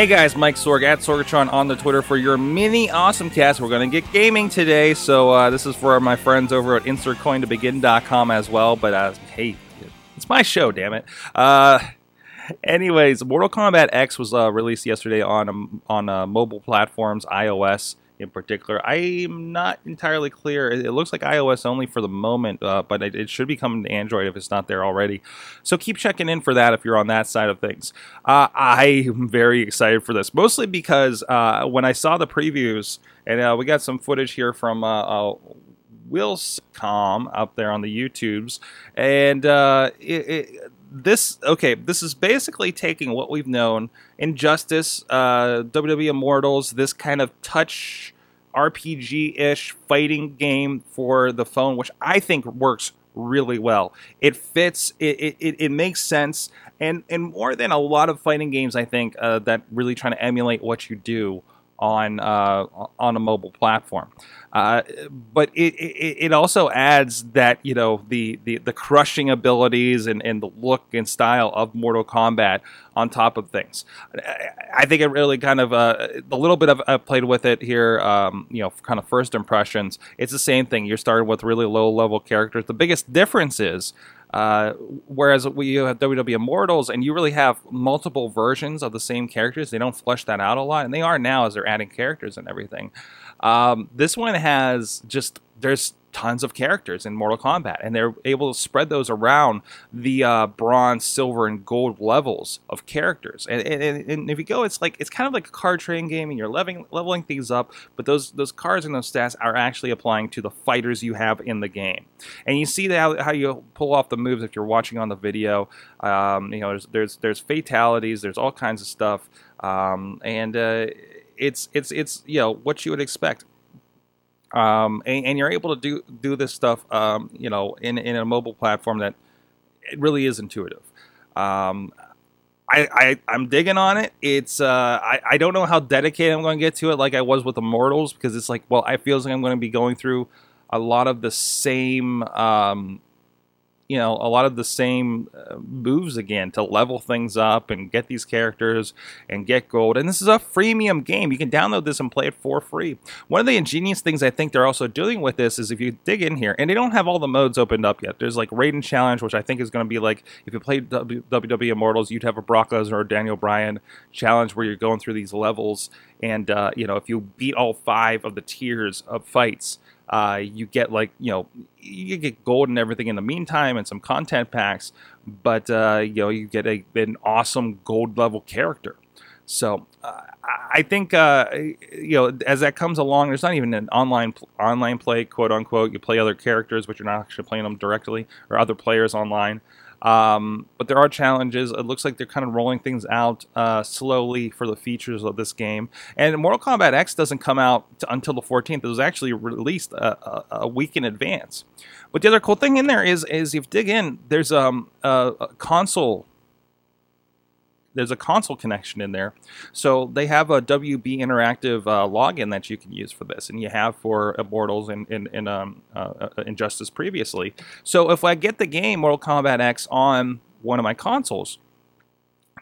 Hey guys, Mike Sorg at Sorgatron on the Twitter for your mini awesome cast. We're going to get gaming today, so uh, this is for my friends over at InsertCoinToBegin.com as well. But uh, hey, it's my show, damn it. Uh, anyways, Mortal Kombat X was uh, released yesterday on um, on uh, mobile platforms, iOS in particular. I'm not entirely clear. It looks like iOS only for the moment, uh, but it, it, should be coming to Android if it's not there already. So keep checking in for that if you're on that side of things. Uh, I'm very excited for this, mostly because uh, when I saw the previews, and uh, we got some footage here from uh, uh, Wilscom up there on the YouTubes, and uh, it, it, this okay, this is basically taking what we've known Injustice, uh, WWE Immortals, this kind of touch RPG ish fighting game for the phone, which I think works really well. It fits. It it, it makes sense, and and more than a lot of fighting games, I think uh, that really trying to emulate what you do on uh, on a mobile platform. Uh, but it, it, it also adds that you know the, the, the crushing abilities and, and the look and style of Mortal Kombat on top of things. I think it really kind of uh, the little bit of I played with it here. Um, you know, kind of first impressions. It's the same thing. You're starting with really low level characters. The biggest difference is uh, whereas we have WWE Immortals, and you really have multiple versions of the same characters. They don't flesh that out a lot, and they are now as they're adding characters and everything. Um, this one has just there's tons of characters in Mortal Kombat, and they're able to spread those around the uh, bronze, silver, and gold levels of characters. And, and, and, if you go, it's like it's kind of like a card trading game, and you're leveling leveling things up. But those those cards and those stats are actually applying to the fighters you have in the game. And you see how, how you pull off the moves if you're watching on the video. Um, you know, there's there's there's fatalities, there's all kinds of stuff, um, and uh, it's it's it's you know what you would expect um, and, and, you're able to do do this stuff, um, you know, in in a mobile platform that it really is intuitive. Um, I, I, am digging on it. It's uh, I I don't know how dedicated I'm going to get to it, like I was with Immortals, because it's like, well, I feel like I'm going to be going through a lot of the same um, you know a lot of the same uh, moves again to level things up and get these characters and get gold. And this is a freemium game. You can download this and play it for free. One of the ingenious things I think they're also doing with this is if you dig in here, and they don't have all the modes opened up yet. There's like Raiden Challenge, which I think is going to be like if you played WWE Immortals, you'd have a Brock Lesnar or Daniel Bryan challenge where you're going through these levels, and uh, you know if you beat all five of the tiers of fights uh, you get like you know you get gold and everything in the meantime and some content packs, but uh, you know you get a, an awesome gold level character. So uh, I think uh, you know as that comes along, there's not even an online online play, quote unquote. You play other characters, but you're not actually playing them directly, or other players online. Um, but there are challenges. It looks like they're kind of rolling things out uh, slowly for the features of this game. And Mortal Kombat X doesn't come out to, until the 14th. It was actually released a, a, a, week in advance. But the other cool thing in there is, is if you dig in, there's um, a, a console there's a console connection in there. So they have a WB Interactive uh, login that you can use for this, and you have for Immortals and, and, and um, uh, uh, Injustice previously. So if I get the game Mortal Kombat X on one of my consoles,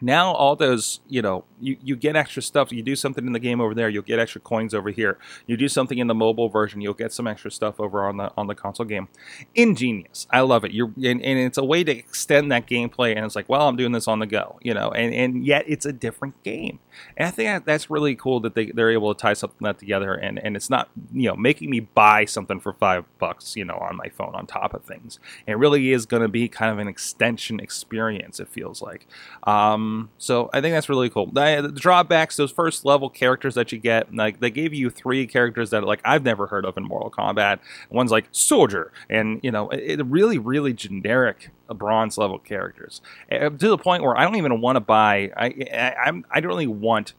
now all those you know you, you get extra stuff. You do something in the game over there you'll get extra coins over here. You do something in the mobile version you'll get some extra stuff over on the on the console game. Ingenious. I love it. You're and, and it's a way to extend that gameplay and it's like well i'm doing this on the go you know and and yet it's a different game. And i think that's really cool that they, they're able to tie something that together and and it's not you know making me buy something for five bucks you know on my phone on top of things. It really is going to be kind of an extension experience it feels like. Um so I think that's really cool. The, the, drawbacks, those first level characters that you get, like they gave you three characters that like I've never heard of in Mortal Kombat. One's like Soldier, and you know, it, really, really generic bronze level characters uh, to the point where I don't even want to buy. I, I I'm I don't really want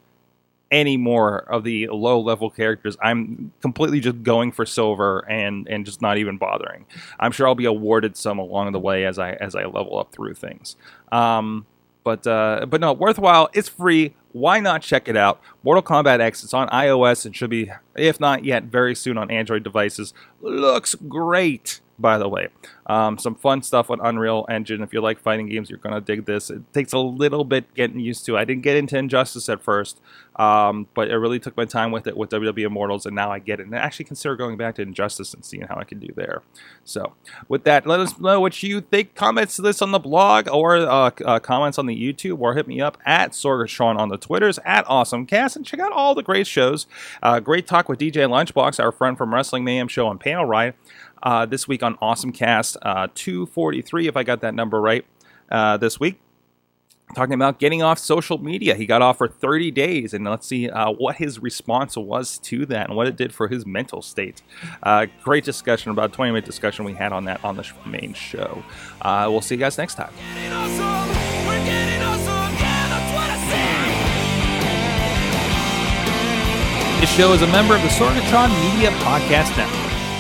any more of the low level characters. I'm completely just going for silver and and just not even bothering. I'm sure I'll be awarded some along the way as I as I level up through things. Um, but uh, but no, worthwhile. It's free. Why not check it out? Mortal Kombat X. It's on iOS and should be, if not yet, very soon on Android devices. Looks great. By the way. Um, some fun stuff on Unreal Engine. If you like fighting games, you're going to dig this. It takes a little bit getting used to. I didn't get into Injustice at first, um, but I really took my time with it with WWE Immortals, and now I get it. And I actually consider going back to Injustice and seeing how I can do there. So, with that, let us know what you think. Comments to this on the blog or uh, uh, comments on the YouTube, or hit me up at Sorgatron on the Twitters, at AwesomeCast, and check out all the great shows. Uh, great talk with DJ Lunchbox, our friend from Wrestling Mayhem Show and Panel Ride uh, this week on Awesome Cast uh, 243, if I got that number right, uh, this week. Talking about getting off social media. He got off for 30 days, and let's see uh, what his response was to that and what it did for his mental state. Uh, great discussion, about 20 minute discussion we had on that on the main show. Uh, we'll see you guys next time. This show is a member of the Sorgatron Media Podcast Network.